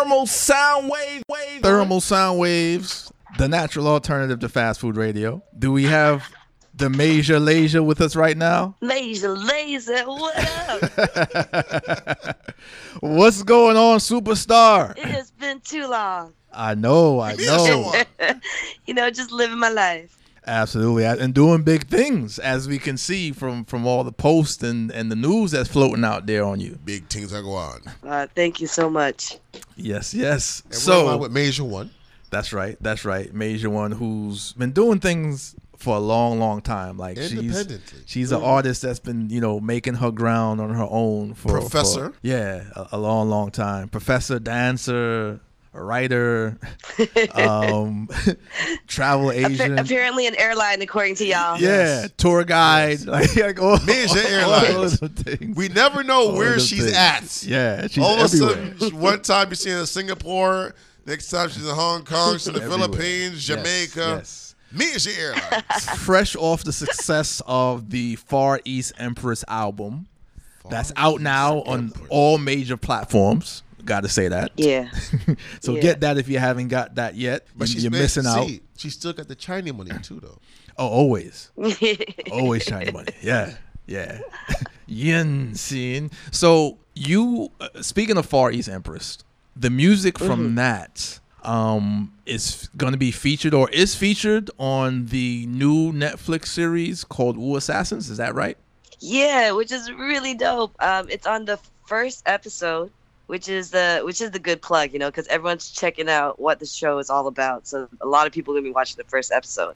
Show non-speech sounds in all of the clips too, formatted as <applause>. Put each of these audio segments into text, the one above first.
thermal sound wave wave. Thermal sound waves, the natural alternative to fast food radio. Do we have the Major Laser with us right now? Laser, laser, what up? <laughs> What's going on, superstar? it has been too long. I know, I <laughs> know. you know, just living my life. Absolutely, and doing big things, as we can see from from all the posts and and the news that's floating out there on you. Big things that go on. Uh, thank you so much. Yes, yes. And so we're with Masia One. That's right. That's right. Masia One who's been doing things for a long, long time. Like she's Independently. she's an artist that's been you know making her ground on her own for Professor. for- yeah, a, a long, long time. Professor, dancer, a writer, <laughs> um, <laughs> travel Appa- agent. apparently, an airline, according to y'all. Yeah, tour guide, like, <laughs> like all, Major all airlines. of the things. We never know All where she's things. at. Yeah, she's All of a everywhere. sudden, one time you're seeing her in Singapore, next time she's in Hong Kong, she's in the Everywhere. Philippines, Yes, Jamaica. yes. Major airlines. fresh off the success of the Far East Empress album that's out now on all major platforms. Got to say that. Yeah. <laughs> so Yeah. get that if you haven't got that yet. But You- she's You're made- missing out. see, She still got the Chinese money too, though. Oh, always, <laughs> always China money. Yeah, yeah. <laughs> Yin Xin. So you, uh, speaking of Far East Empress, the music from Mm-hmm. that um is going to be featured or is featured on the new Netflix series called Wu Assassins. Is that right? Yeah, which is really dope. Um, it's on the first episode, which is the which is the good plug, you know, because everyone's checking out what the show is all about. So a lot of people are gonna be watching the first episode.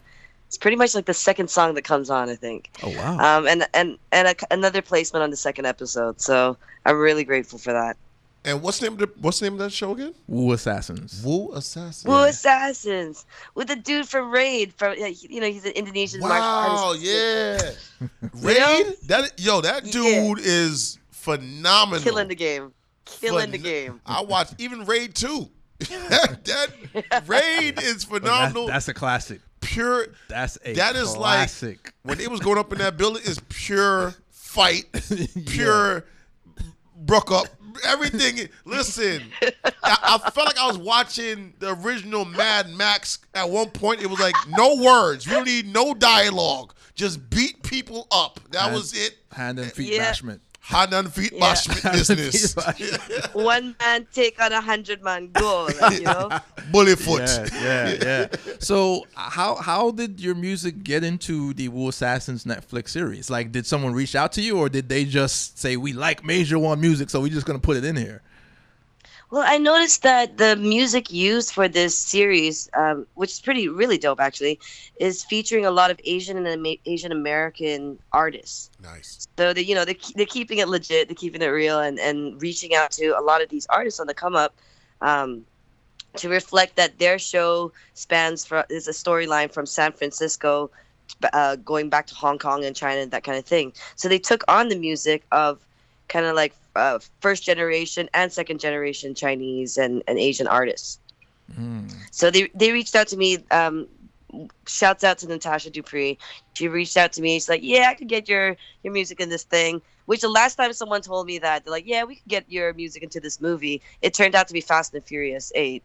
It's pretty much like the second song that comes on, I think. Oh wow. Um, and and and a, another placement on the second episode. So I'm really grateful for that. And what's the name of the, what's the name of that show again? Wu Assassins. Wu Assassin. Wu Assassins with the dude from Raid. From you know, he's an Indonesian martial Wow, artist. yeah. <laughs> Raid? That yo, that Yeah. dude is phenomenal. killing the game, killing the game. I watched even Raid 2. <laughs> that, that <laughs> Raid is But that's, phenomenal. that's a classic. pure That's a That is like- when it was going up in that building is pure fight, <laughs> pure broke up. Everything. Listen, I, I felt like I was watching the original Mad Max. At one point, it was like no words. We don't need no dialogue. Just beat people up. That Hand- was it. hand and feet Yeah. bashment. Hanan feet Yeah. bashment <laughs> business. <laughs> One man take on a hundred man goal. Like, you know. Bullet foot. Yeah, yeah, <laughs> yeah. So how how did your music get into the Wu Assassins Netflix series? Like, did someone reach out to you, or did they just say we like Masia One music, so we're just gonna put it in here? Well, I noticed that the music used for this series, um, which is pretty really dope actually, is featuring a lot of Asian and Ama- Asian American artists. Nice. So they, you know, they're, they're keeping it legit, they're keeping it real, and and reaching out to a lot of these artists on the come up, um, to reflect that their show spans for is a storyline from San Francisco, uh, going back to Hong Kong and China and that kind of thing. So they took on the music of kind of like uh, first generation and second generation Chinese and, and Asian artists. So they they reached out to me. Um, shouts out to Natasha Dupree. She reached out to me. She's like, "Yeah, I could get your your music in this thing." Which the last time someone told me that they're like, "Yeah, we could get your music into this movie," it turned out to be Fast and Furious Eight.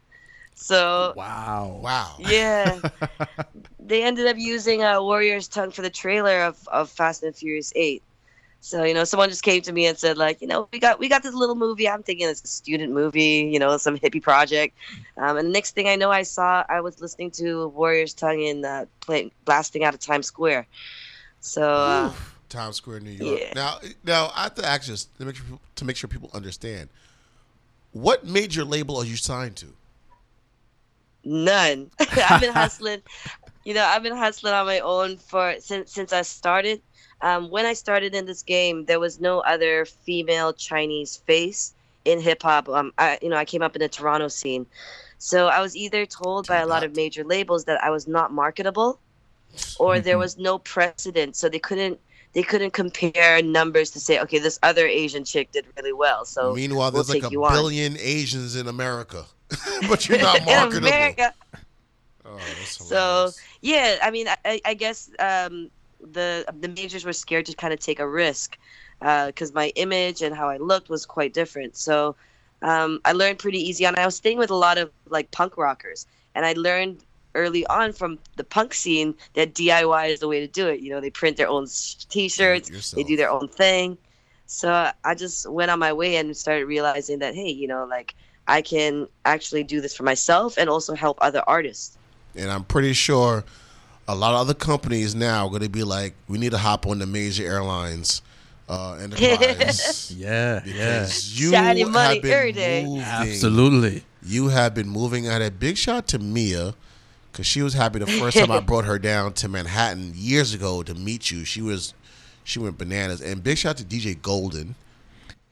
So Wow. Wow. yeah, <laughs> they ended up using uh, Warrior's Tongue for the trailer of, of Fast and Furious Eight. So you know, someone just came to me and said like, you know, we got we got this little movie. I'm thinking it's a student movie, you know, some hippie project. Um, and the next thing I know, I saw I was listening to Warrior's Tongue in uh, play, blasting out of Times Square. So uh, Times Square, New York. Yeah. Now, now I have to ask this to make sure to make sure people understand. What major label are you signed to? None. <laughs> I've been hustling. You know, I've been hustling on my own for since since I started. Um, when I started in this game, there was no other female Chinese face in hip hop. Um, I you know I came up in the Toronto scene, so I was either told by a lot of major labels that I was not marketable, or there was no precedent, so they couldn't they couldn't compare numbers to say, okay, this other Asian chick did really well. So Meanwhile, we'll there's like take a on. billion Asians in America, <laughs> but you're <laughs> not marketable. in. America. Oh, that's So yeah, I mean, I, I guess um, the the majors were scared to kind of take a risk because my image and how I looked was quite different. So um, I learned pretty easy on. I was staying with a lot of like punk rockers, and I learned early on from the punk scene that DIY is the way to do it. You know, they print their own T-shirts, they do their own thing. So I just went on my way and started realizing that hey, you know, like I can actually do this for myself and also help other artists. And I'm pretty sure a lot of other companies now are going to be like, we need to hop on the major airlines uh, enterprise. <laughs> Yeah, yeah. because you Shiny money have been every day. moving. Absolutely. You have been moving at a big shot to Mia because she was happy the first time I <laughs> brought her down to Manhattan years ago to meet you. She was, she went bananas. And big shout to DJ Golden,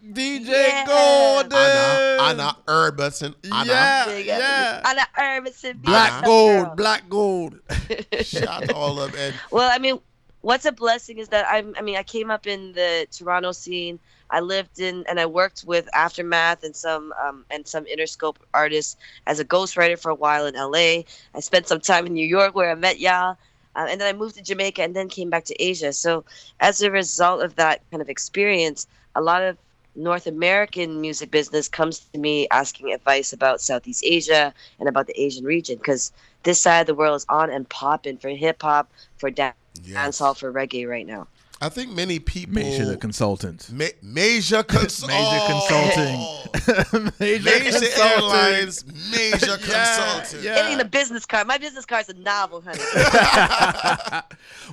DJ Yeah. Golden. Anna, Anna Urbanson, Anna. Yeah, yeah. Anna Urbanson, Black Big gold, girl. black gold. <laughs> Shout out all of them. And Well, I mean, what's a blessing is that I'm. I mean, I came up in the Toronto scene. I lived in and I worked with Aftermath and some um, and some Interscope artists as a ghostwriter for a while in LA. I spent some time in New York where I met y'all, uh, and then I moved to Jamaica and then came back to Asia. So as a result of that kind of experience, a lot of North American music business comes to me asking advice about Southeast Asia and about the Asian region because this side of the world is on and popping for hip hop, for dance yes. dancehall for reggae right now. I think many people. Make sure the consultant. Ma- major, cons- Major oh. consulting. <laughs> <laughs> Major, Major consulting. Airlines, major <laughs> Yeah, consulting. yeah. It ain't a business card. My business card's a novel, honey.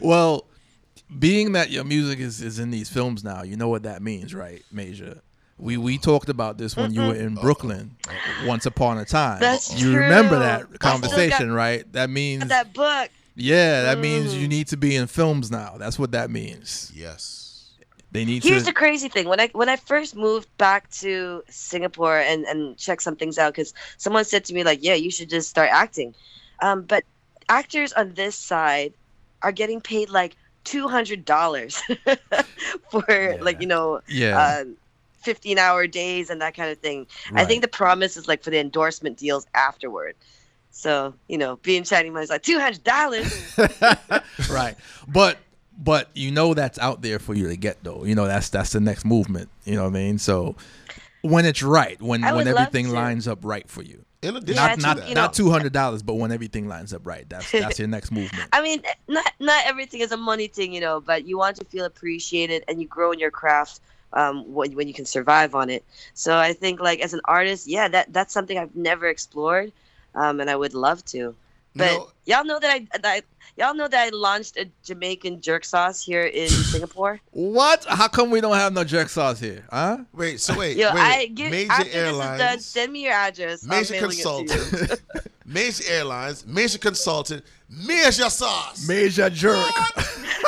well, being that your music is, is in these films now, you know what that means, right, Major? We we talked about this when you were in Brooklyn once upon a time. That's you true. remember that conversation, got- right? That means that book. yeah, that means Mm. you need to be in films now. That's what that means. Yes. They need Here's to the crazy thing: when I when I first moved back to Singapore and and check some things out, because someone said to me like, "Yeah, you should just start acting," um, but actors on this side are getting paid like two hundred dollars <laughs> for like you know yeah. uh, 15 hour days and that kind of thing. I think the promise is like for the endorsement deals afterward. So, you know, being Chinese money is like $200. <laughs> right. But but you know that's out there for you to get though. You know that's that's the next movement. You know what I mean? So when it's right, when when everything lines up right for you. In addition Yeah, Not to not that, not two hundred dollars, but when everything lines up right. That's <laughs> that's your next movement. I mean, not not everything is a money thing, you know, but you want to feel appreciated and you grow in your craft um, when, when you can survive on it. So I think like as an artist, yeah, that that's something I've never explored, um, and I would love to. But know- y'all know that I, that I y'all know that I launched a Jamaican jerk sauce here in <laughs> Singapore. What? How come we don't have no jerk sauce here? Huh? wait, so wait, Yo, wait. I give major after this is airlines, done, send me your address. I'm major mailing it to you. consultant, <laughs> major airlines, major consultant, major sauce. Major jerk. <laughs>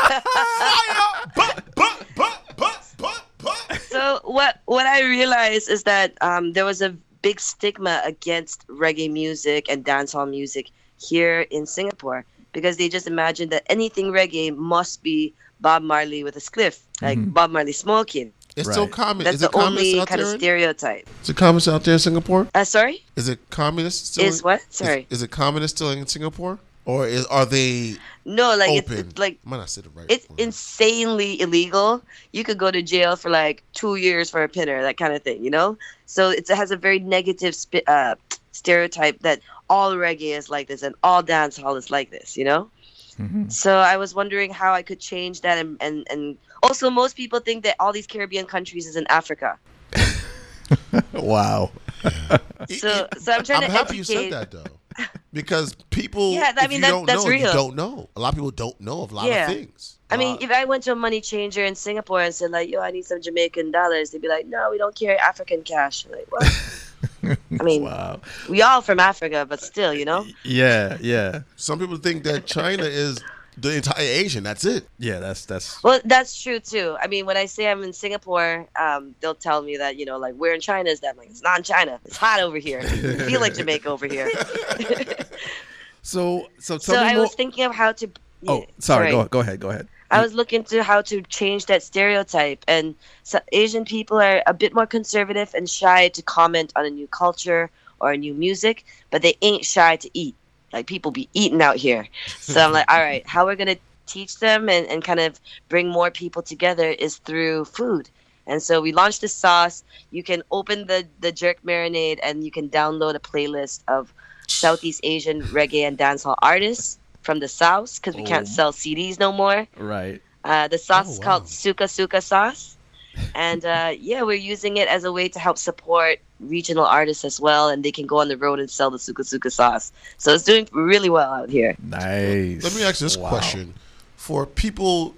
Fire! But, but, but, but, but, but. So what what I realized is that um, there was a big stigma against reggae music and dancehall music here in Singapore because they just imagined that anything reggae must be Bob Marley with a spliff, like Mhm. Bob Marley smoking. It's Right. so common. That's Is the it only out kind of stereotype. Is it communist out there in Singapore? Uh, sorry, Is it communist still? is what? Is, Sorry, is it communist still in Singapore, or is are they no, like it's, open? it's like I might not say it right. it's insanely illegal. You could go to jail for like two years for a pinner, that kind of thing, you know? So it's, it has a very negative spi- uh, stereotype that all reggae is like this and all dancehall is like this, you know? Mhm. So I was wondering how I could change that. And, and, and also, most people think that all these Caribbean countries is in Africa. <laughs> wow. <laughs> So, so I'm trying I'm to happy you said educate. that though, because people. Yeah, I mean, you that- don't that's know, you real. don't know. A lot of people don't know of a lot Yeah. of things. I mean, Uh, if I went to a money changer in Singapore and said like, "Yo, I need some Jamaican dollars," they'd be like, "No, we don't carry African cash." Like, what? <laughs> <laughs> I mean, Wow. we all from Africa, but still, you know. Yeah, yeah. some people think that China is the entire Asian. That's it. Yeah, that's that's Well, that's true too. I mean, when I say I'm in Singapore, um, they'll tell me that you know, like, where in China is that? I'm like, it's not in China. It's hot over here. I feel like Jamaica over here. <laughs> so so tell so me I more. was thinking of how to. oh, yeah, sorry. Go go ahead. Go ahead. I was looking to how to change that stereotype, and so Asian people are a bit more conservative and shy to comment on a new culture or a new music, but they ain't shy to eat. Like people be eating out here. So I'm like, <laughs> all right, how we're gonna teach them and, and kind of bring more people together is through food. And so we launched the sauce. You can open the the jerk marinade and you can download a playlist of Southeast Asian reggae and dancehall artists from the South because we can't Oh. sell CDs no more. Right. Uh, the sauce Oh, is called wow. Suka Suka sauce. <laughs> And uh, yeah, we're using it as a way to help support regional artists as well, and they can go on the road and sell the Suka Suka sauce. So it's doing really well out here. Nice. Let me ask you this Wow. question: For people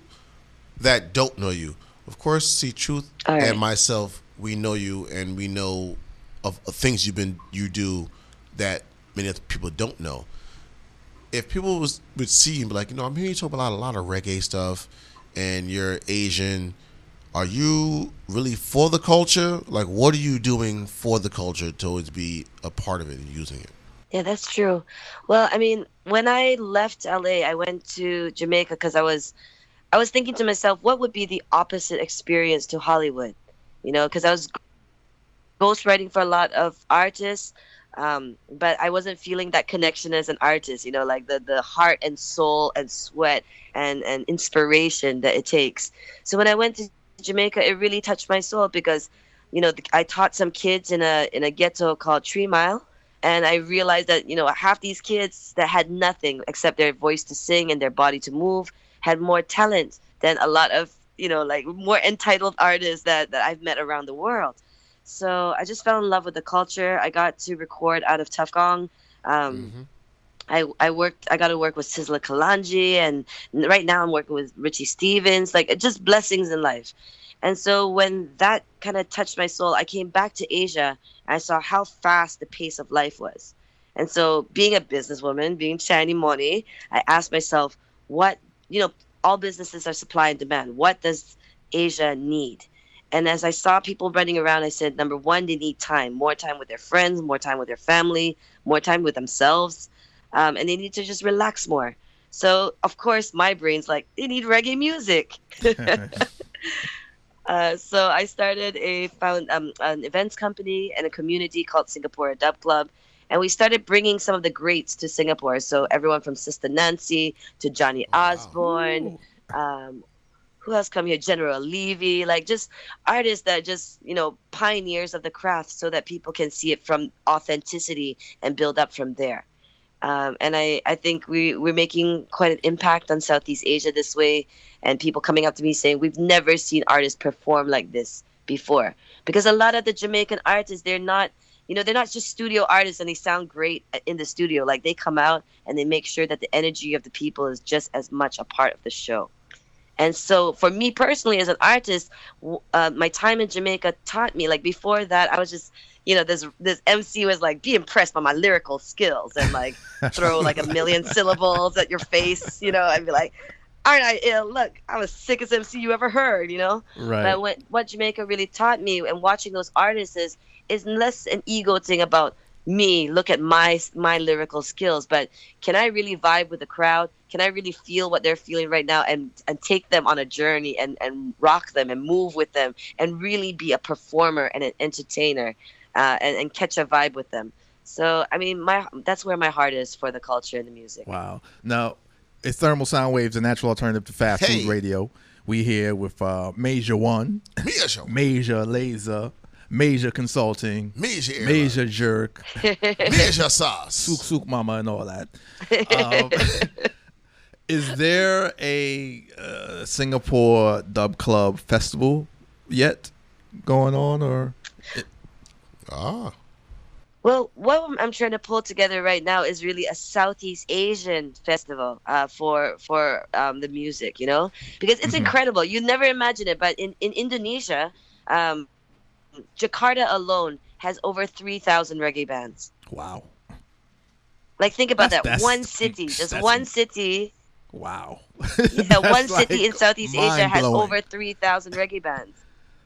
that don't know you, of course, see truth All right. and myself, we know you, and we know of, of things you've been you do that many other people don't know. If people was would see you like, you know, I'm hearing you talk about a lot of reggae stuff, and you're Asian. Are you really for the culture? Like, what are you doing for the culture to always be a part of it and using it? Yeah, that's true. Well, I mean, when I left LA, I went to Jamaica because I was, I was thinking to myself, what would be the opposite experience to Hollywood? You know, because I was ghostwriting for a lot of artists, um, but I wasn't feeling that connection as an artist. You know, like the the heart and soul and sweat and and inspiration that it takes. So when I went to Jamaica, it really touched my soul because, you know, I taught some kids in a in a ghetto called Tree Mile and I realized that you know half these kids that had nothing except their voice to sing and their body to move had more talent than a lot of you know like more entitled artists that that I've met around the world. So I just fell in love with the culture. I got to record out of Tuff Gong. Um, I, I worked I got to work with Sizzla Kalonji and right now I'm working with Richie Stephens like just blessings in life. And so when that kind of touched my soul, I came back to Asia and I saw how fast the pace of life was. And so being a businesswoman, being Chani Money, I asked myself, what, you know, all businesses are supply and demand. What does Asia need? And as I saw people running around, I said, number one, they need time, more time with their friends, more time with their family, more time with themselves um, and they need to just relax more. So of course, my brain's like they need reggae music. <laughs> <laughs> uh, so I started a found um, an events company and a community called Singapore Dub Club, and we started bringing some of the greats to Singapore. So everyone from Sister Nancy to Johnny Osbourne. Um, who else come here? General Levy, like just artists that just you know pioneers of the craft, so that people can see it from authenticity and build up from there. Um, and I, I think we, we're making quite an impact on Southeast Asia this way. And people coming up to me saying, We've never seen artists perform like this before. Because a lot of the Jamaican artists, they're not, you know, they're not just studio artists and they sound great in the studio. Like they come out and they make sure that the energy of the people is just as much a part of the show. And so, for me personally, as an artist, uh, my time in Jamaica taught me. Like before that, I was just, you know, this this MC was like, be impressed by my lyrical skills and like <laughs> throw like a million syllables at your face, you know, and be like, aren't I ill? Look, I'm the sickest MC you ever heard, you know. Right. But what what Jamaica really taught me and watching those artists is is less an ego thing about me. Look at my my lyrical skills, but can I really vibe with the crowd? Can I really feel what they're feeling right now and and take them on a journey and and rock them and move with them and really be a performer and an entertainer uh, and and catch a vibe with them. So I mean, my that's where my heart is for the culture and the music. Wow. Now, it's Thermal Sound Waves, a natural alternative to fast Hey. food radio. We here with uh, Masia One, Mia show. Major Laser, Major Consulting, Major airline. Major Jerk, <laughs> Major sauce. Souk Souk Mama, and all that. Um, <laughs> is there a uh, Singapore Dub Club festival yet going on, or Ah. Well, what I'm- I'm trying to pull together right now is really a Southeast Asian festival uh, for for um, the music, you know, because it's Mhm. incredible. You never imagine it, but in in Indonesia, um, Jakarta alone has over three thousand reggae bands. wow, Like think about That's- that. that's- one city, just that's one city. wow? Yeah, <laughs> one city in Southeast Asia has over three thousand reggae bands.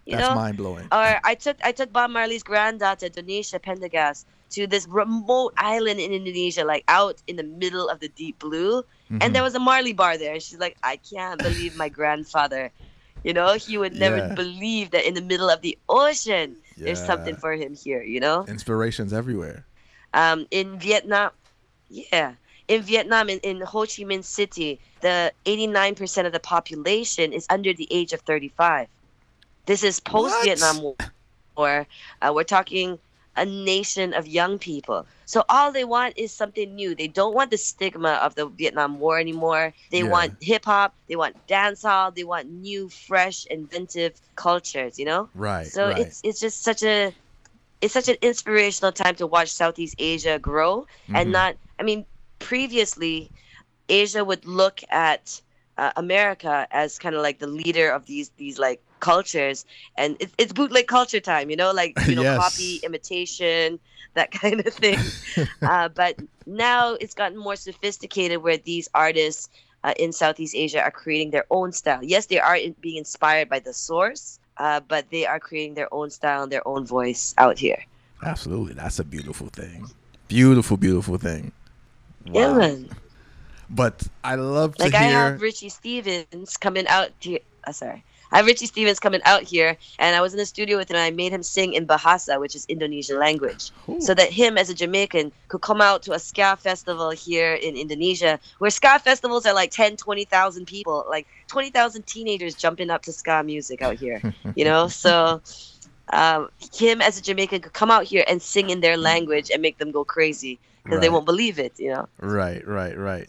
You That's know, mind blowing. or I took I took Bob Marley's granddaughter Donisha Prendergast to this remote island in Indonesia, like out in the middle of the deep blue, Mm-hmm. and there was a Marley bar there. And she's like, I can't believe my grandfather. You know, he would never Yeah. believe that in the middle of the ocean, there's something for him here. You know, inspirations everywhere. um, in Vietnam, yeah, in Vietnam, in, in Ho Chi Minh City, the 89% of the population is under the age of 35. This is post Vietnam War. Uh, we're talking a nation of young people. So all they want is something new. They don't want the stigma of the Vietnam War anymore. They Yeah. want hip hop. They want dancehall. They want new, fresh, inventive cultures. You know. Right. So right. it's it's just such a it's such an inspirational time to watch Southeast Asia grow Mhm. and not I mean previously Asia would look at uh, America as kind of like the leader of these these like cultures and it's, it's bootleg culture time you know like you know <laughs> Yes. copy imitation that <laughs> kind of thing uh, but now it's gotten more sophisticated where these artists uh, in Southeast Asia are creating their own style. Yes, they are in, being inspired by the source, uh, but they are creating their own style and their own voice out here. Absolutely. That's a beautiful thing. Beautiful, beautiful thing. Yeah, man. But I love to Like I have Richie Stephens coming out here. Uh, sorry. I have Richie Stephens coming out here, and I was in the studio with him, and I made him sing in Bahasa, which is Indonesian language. Ooh. so that him as a Jamaican could come out to a ska festival here in Indonesia, where ska festivals are like 10, 20,000 people, like 20,000 teenagers jumping up to ska music out here, <laughs> you know? So um, him as a Jamaican could come out here and sing in their language and make them go crazy because they won't believe it, you know? Right, right, right.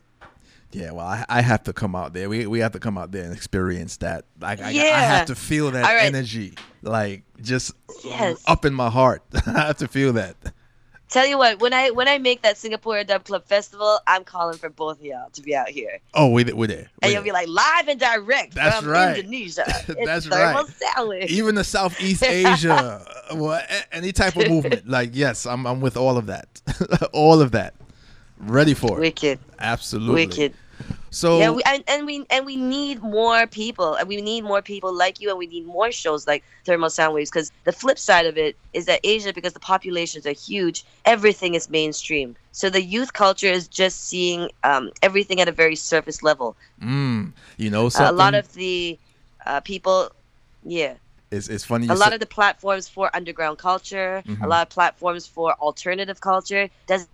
Yeah, well, I, I have to come out there. We we have to come out there and experience that. Like, I, I Yeah. have to feel that right. energy, like just Yes. up in my heart. <laughs> I have to feel that. Tell you what, when I when I make that Singapore Dub Club Festival, I'm calling for both of y'all to be out here. Oh, we we're there. And We're you'll be like live and direct That's from right. Indonesia. <laughs> That's right. Sandwich. even the Southeast <laughs> Asia, well, any type of movement. Like, yes, I'm I'm with all of that, all of that. Ready for it. Wicked. Absolutely. Wicked. So yeah, we, and, and we and we need more people, and we need more people like you, and we need more shows like Thermal Soundwaves. Because the flip side of it is that Asia, because the populations are huge, everything is mainstream. So the youth culture is just seeing um, everything at a very surface level. mm, you know, Uh, a lot of the uh, people, yeah, it's, it's funny. a lot said- of the platforms for underground culture, Mhm. a lot of platforms for alternative culture does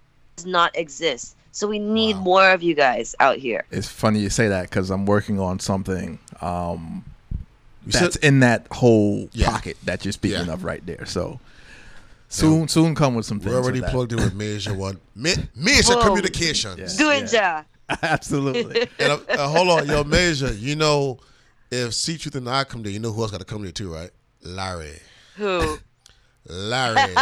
not exist. So we need Wow. more of you guys out here. it's funny you say that because I'm working on something um, You that's said- in that whole Yeah. pocket that you're speaking Yeah. of right there. So soon, soon come with some things. We're already with that. plugged in with Major <laughs> One. Ma- Major Whoa. Communications. Yeah. Do it, Ja. Absolutely. <laughs> And uh, uh, hold on, yo, Major. You know, if C Truth and I come there, you know who else got to come there too, right? Larry. Who? <laughs> Larry.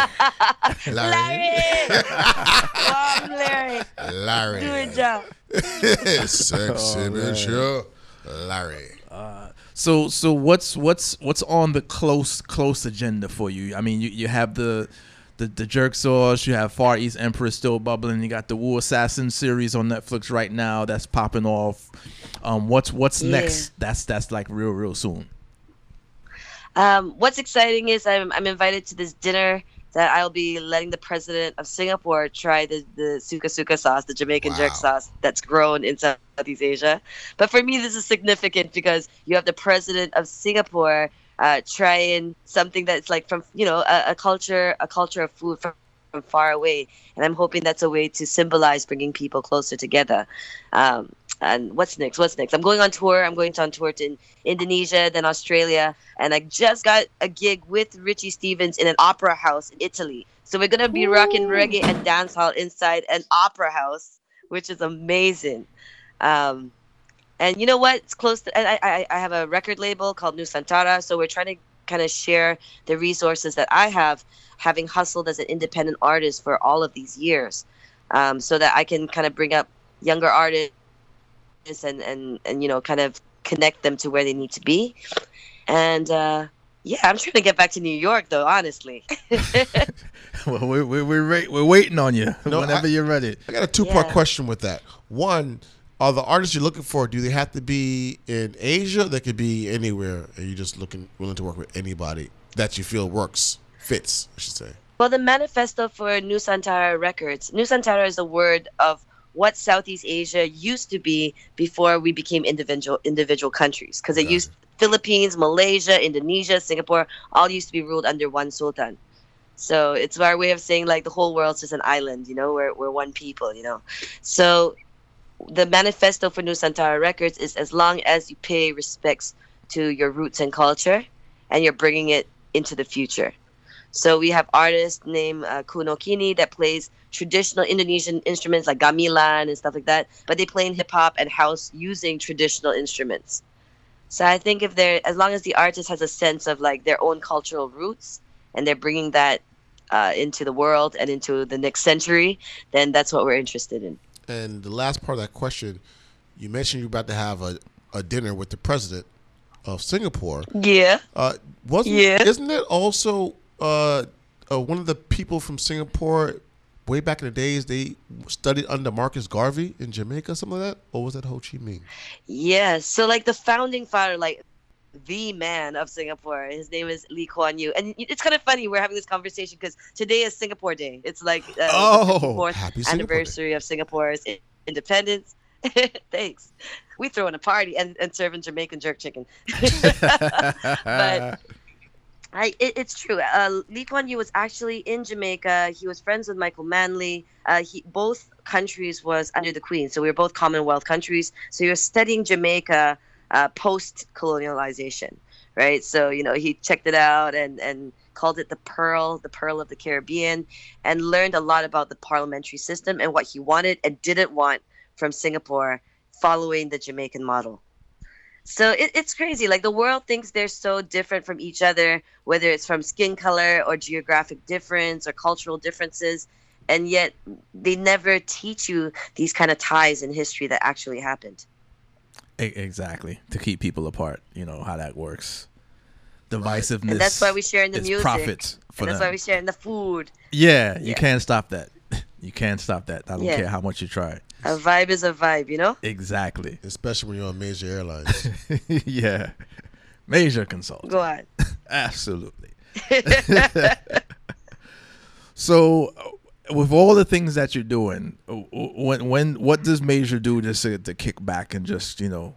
Larry. Larry! Come, Larry. Larry. Do it, Ja. <laughs> Sexy Oh, man, sure. Larry. So so what's what's what's on the close close agenda for you? I mean, you, you have the the the jerk sauce, you have Far East Empress still bubbling, you got the Wu Assassin series on Netflix right now that's popping off. Um, what's what's Yeah. next? That's that's like real real soon. Um, what's exciting is I'm, I'm invited to this dinner that I'll be letting the president of Singapore try the, the suka suka sauce, the Jamaican jerk sauce that's grown in Southeast Asia. But for me, this is significant because you have the president of Singapore uh, trying something that's like from you know a, a culture, a culture of food from, from far away, and I'm hoping that's a way to symbolize bringing people closer together. Um, and what's next? What's next? I'm going on tour. I'm going to on tour to Indonesia, then Australia, and I just got a gig with Richie Stephens in an opera house in Italy. So we're gonna be rocking reggae and dancehall inside an opera house, which is amazing. Um, and you know what? It's close to. And I, I I have a record label called Nusantara, so we're trying to kind of share the resources that I have, having hustled as an independent artist for all of these years, um, so that I can kind of bring up younger artists and and and you know kind of connect them to where they need to be and uh yeah i'm trying to get back to new york though honestly <laughs> <laughs> well, we're we're we're, we're waiting on you <laughs> No, whenever I- you're ready. I got a two part Yeah. question with that. One, are the artists you're looking for, do they have to be in Asia? They could be anywhere. Are you just looking willing to work with anybody that you feel works, fits, I should say? well the manifesto for nusantara records nusantara is a word of what southeast asia used to be before we became individual individual countries because it Gotcha. used philippines malaysia indonesia singapore all used to be ruled under one sultan so it's our way of saying like the whole world's just an island you know we're, we're one people you know so the manifesto for nusantara records is as long as you pay respects to your roots and culture and you're bringing it into the future. So we have artists named uh, Kuno Kini that plays traditional Indonesian instruments like gamelan and stuff like that, but they play in hip hop and house using traditional instruments. So I think if they're as long as the artist has a sense of like their own cultural roots and they're bringing that uh, into the world and into the next century, then that's what we're interested in. And the last part of that question, you mentioned you're about to have a, a dinner with the president of Singapore. Yeah. Uh, wasn't Yeah. isn't it also uh, uh, one of the people from Singapore way back in the days? They studied under Marcus Garvey in Jamaica, something like that, or was that Ho Chi Minh? Yeah. So like the founding father, like the man of Singapore, his name is Lee Kuan Yew, and it's kind of funny we're having this conversation because today is Singapore Day. It's like uh, Oh, the 54th happy Singapore Day. anniversary of Singapore's independence. <laughs> Thanks. We throw in a party and, and serving Jamaican jerk chicken. <laughs> but I, it, it's true. Uh, Lee Kuan Yew was actually in Jamaica. He was friends with Michael Manley. Uh, he both countries was under the Queen, so we were both Commonwealth countries. So he was studying Jamaica uh, post colonialization, right? So you know he checked it out and and called it the Pearl, the Pearl of the Caribbean, and learned a lot about the parliamentary system and what he wanted and didn't want from Singapore, following the Jamaican model. So it, it's crazy. Like the world thinks they're so different from each other, whether it's from skin color or geographic difference or cultural differences. And yet they never teach you these kind of ties in history that actually happened. Exactly to keep people apart. You know how that works. Divisiveness. And that's why we share in the music. profits for And that's them. why we share in the food. yeah, you Yeah. can't stop that. <laughs> You can't stop that. I don't Yeah. care how much you try. A vibe is a vibe, you know? Exactly. Especially when you're on major airlines. <laughs> yeah. Major consult. Go on. <laughs> Absolutely. <laughs> so, uh, with all the things that you're doing, uh, when when what does Major do just to, to kick back and just you know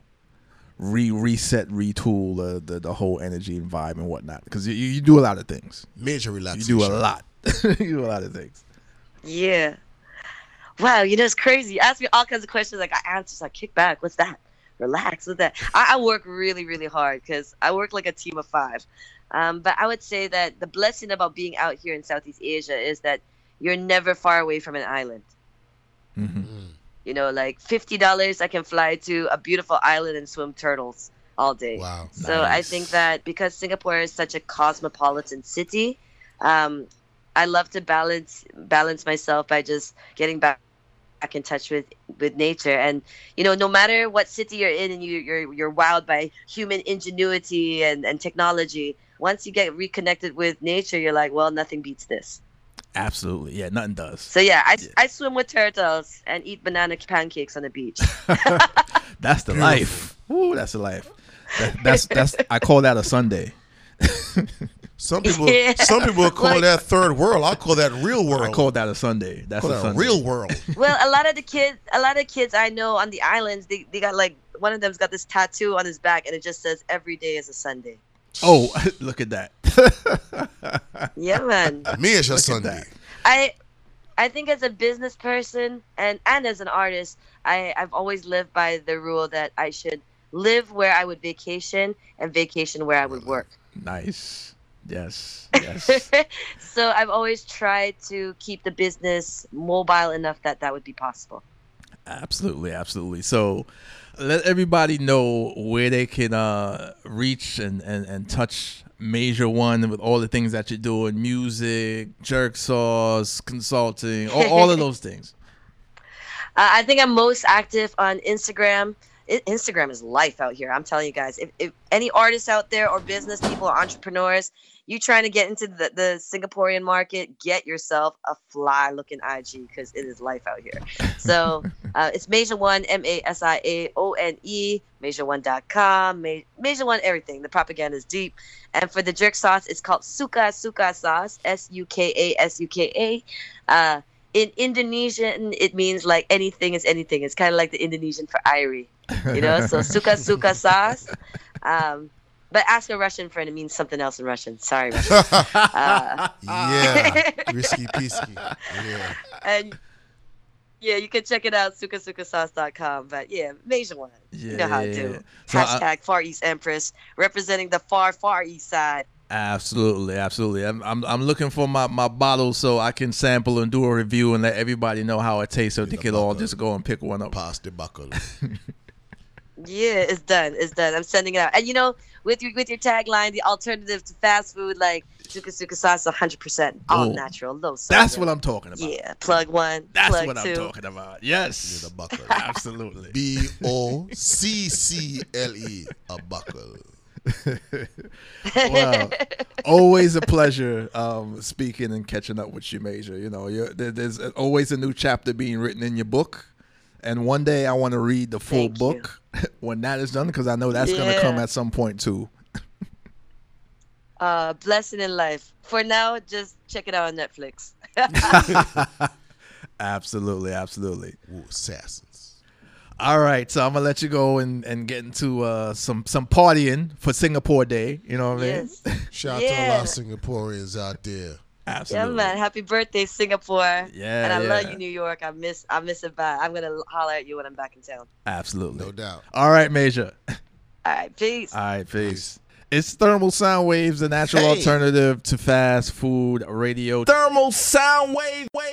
re reset, retool the, the the whole energy and vibe and whatnot? Because you, you do a lot of things. Major relaxation. You do a lot. you do a lot of things. Yeah. Wow, you know it's crazy. You ask me all kinds of questions, like I answer, like kick back. What's that? Relax. What's that? I, I work really, really hard because I work like a team of five. Um, but I would say that the blessing about being out here in Southeast Asia is that you're never far away from an island. Mm-hmm. You know, like fifty dollars, I can fly to a beautiful island and swim turtles all day. Wow. So I think that because Singapore is such a cosmopolitan city, um, I love to balance balance myself by just getting back back in touch with with nature. And you know, no matter what city you're in, and you, you're you're wowed by human ingenuity and and technology. Once you get reconnected with nature, you're like, well, nothing beats this. Absolutely. Yeah, nothing does. So yeah, I, Yeah. I swim with turtles and eat banana pancakes on the beach. <laughs> That's the Beautiful. life. Ooh, that's the life. That, that's that's I call that a Sunday. <laughs> Some <laughs> people, Yeah. some people call Like- that third world. I call that real world. I call that a Sunday. That's call a that Sunday. real world. <laughs> well, a lot of the kids, a lot of kids I know on the islands, they, they got like one of them's got this tattoo on his back, and it just says "Every day is a Sunday." Oh, <laughs> look at that. Yeah, man. Me is your Look Sunday. I, I think as a business person and and as an artist, I I've always lived by the rule that I should live where I would vacation and vacation where I would work. nice. Yes. Yes. <laughs> so I've always tried to keep the business mobile enough that that would be possible. absolutely. Absolutely. So let everybody know where they can uh, reach and, and, and touch Masia One with all the things that you're doing music, jerk sauce, consulting, all, all of <laughs> those things. Uh, I think I'm most active on Instagram. Instagram is life out here. I'm telling you guys. If, if any artists out there or business people or entrepreneurs, you trying to get into the, the Singaporean market, get yourself a fly looking IG because it is life out here. So <laughs> uh, it's Masia One, M A S I A O N E, Major1.com, Masia One, everything. The propaganda is deep. And for the jerk sauce, it's called Suka Suka sauce, S U K A S U K A. Uh, in Indonesian, it means like anything is anything. It's kind of like the Indonesian for Irie, <laughs> you know. So suka suka sauce. Um, but ask a Russian friend; it means something else in Russian. Sorry, Russian. <laughs> Uh, yeah. <laughs> Risky peasky. Yeah. and Yeah, you can check it out, sukasukasauce.com. But yeah, Masia One. You know how to do. Yeah. So I- Hashtag Far East Empress, representing the far, far east side. Absolutely, absolutely. I'm, I'm I'm looking for my, my bottle so I can sample and do a review and let everybody know how it tastes so they can all just go and pick one up. Pass the buckle. Yeah, it's done. It's done. I'm sending it out. And you know, with your with your tagline, the alternative to fast food, like Suka Suka sauce, 100 percent all Oh. natural, low sodium. That's what I'm talking about. Yeah, plug one. That's plug what two. I'm talking about. Yes. the buckle. <laughs> Absolutely. B O C C L E. A buckle. Wow. always a pleasure um, speaking and catching up with you, Major. You know, you're, there, there's always a new chapter being written in your book. And one day I want to read the full Thank you. Book <laughs> when that is done because I know that's going to come at some point too. <laughs> Uh, blessing in life. For now, just check it out on Netflix. <laughs> Absolutely, absolutely. Ooh, assassins. All right, so I'm gonna let you go and, and get into uh, some some partying for Singapore Day. You know what I mean? yes. Shout out to Yeah. a lot of Singaporeans out there. Yeah, Absolutely. man. Happy birthday, Singapore. Yeah, And I love you, New York. I miss I miss it bad. I'm gonna holler at you when I'm back in town. Absolutely. No doubt. All right, Major. All right, peace. All right, peace. It's thermal sound waves, the natural Hey. alternative to fast food radio. Thermal sound wave, wave.